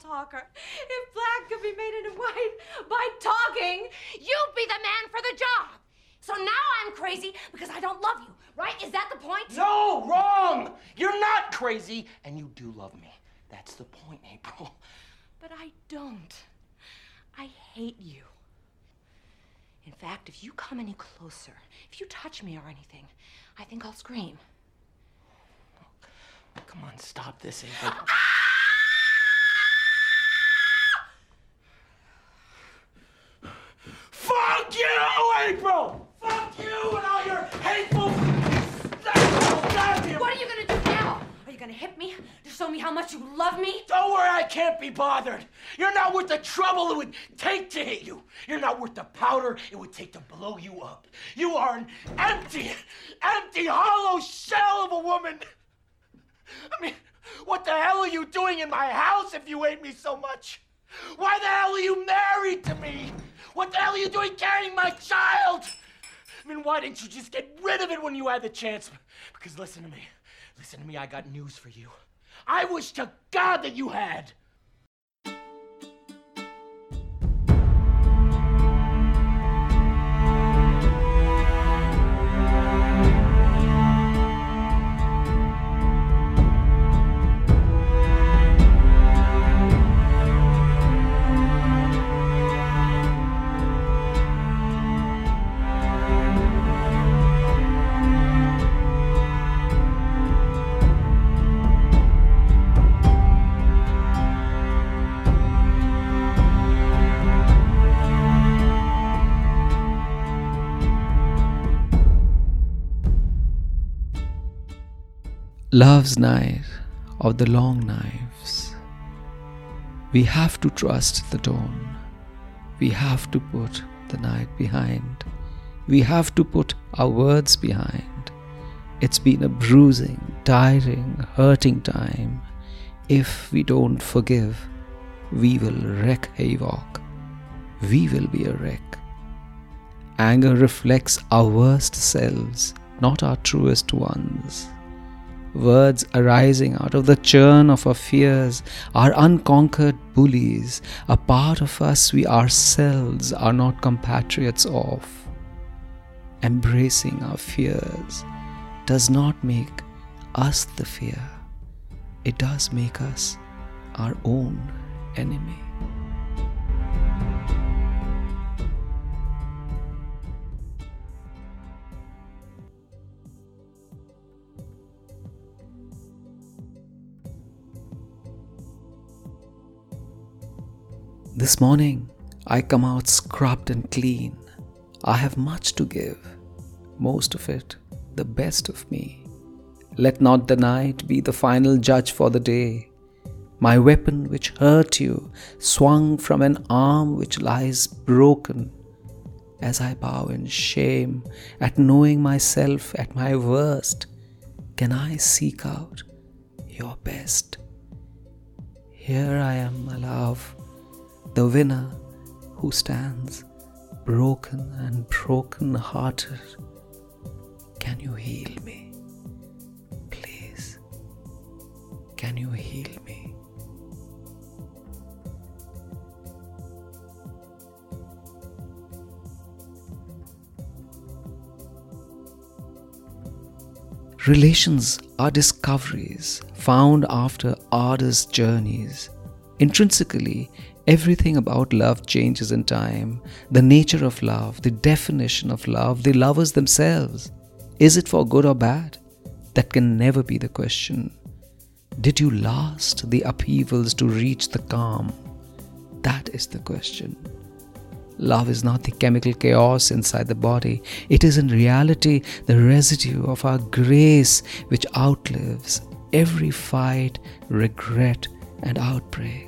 talker. If black could be made into white by talking, you'd be the man for the job. So now I'm crazy because I don't love you, right? Is that the point? No, wrong! You're not crazy, and you do love me. That's the point, April. But I don't. I hate you. In fact, if you come any closer, if you touch me or anything, I think I'll scream. Come on, stop this, April. Fuck gonna hit me to show me how much you love me? Don't worry, I can't be bothered. You're not worth the trouble it would take to hit you. You're not worth the powder it would take to blow you up. You are an empty, empty, hollow shell of a woman. I mean, what the hell are you doing in my house if you hate me so much? Why the hell are you married to me? What the hell are you doing carrying my child? I mean, why didn't you just get rid of it when you had the chance? Because listen to me. Listen to me, I got news for you. I wish to God that you had. Love's night of the long knives. We have to trust the dawn. We have to put the night behind. We have to put our words behind. It's been a bruising, tiring, hurting time. If we don't forgive, we will wreak havoc. We will be a wreck. Anger reflects our worst selves, not our truest ones words arising out of the churn of our fears, our unconquered bullies, a part of us we ourselves are not compatriots of. Embracing our fears does not make us the fear, it does make us our own enemy. This morning, I come out scrubbed and clean. I have much to give, most of it, the best of me. Let not the night be the final judge for the day. My weapon which hurt you swung from an arm which lies broken. As I bow in shame at knowing myself at my worst, can I seek out your best? Here I am, my love the winner who stands broken and broken hearted. Can you heal me? Please, can you heal me? Relations are discoveries found after arduous journeys. Intrinsically, Everything about love changes in time. The nature of love, the definition of love, the lovers themselves. Is it for good or bad? That can never be the question. Did you last the upheavals to reach the calm? That is the question. Love is not the chemical chaos inside the body, it is in reality the residue of our grace which outlives every fight, regret, and outbreak.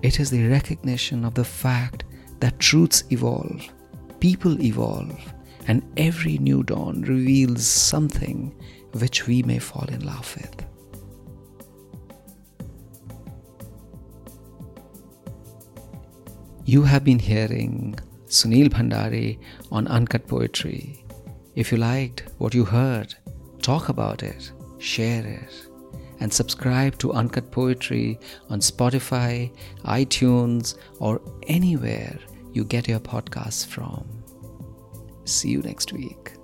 It is the recognition of the fact that truths evolve, people evolve, and every new dawn reveals something which we may fall in love with. You have been hearing Sunil Bhandari on Uncut Poetry. If you liked what you heard, talk about it, share it and subscribe to Uncut Poetry on Spotify, iTunes, or anywhere you get your podcasts from. See you next week.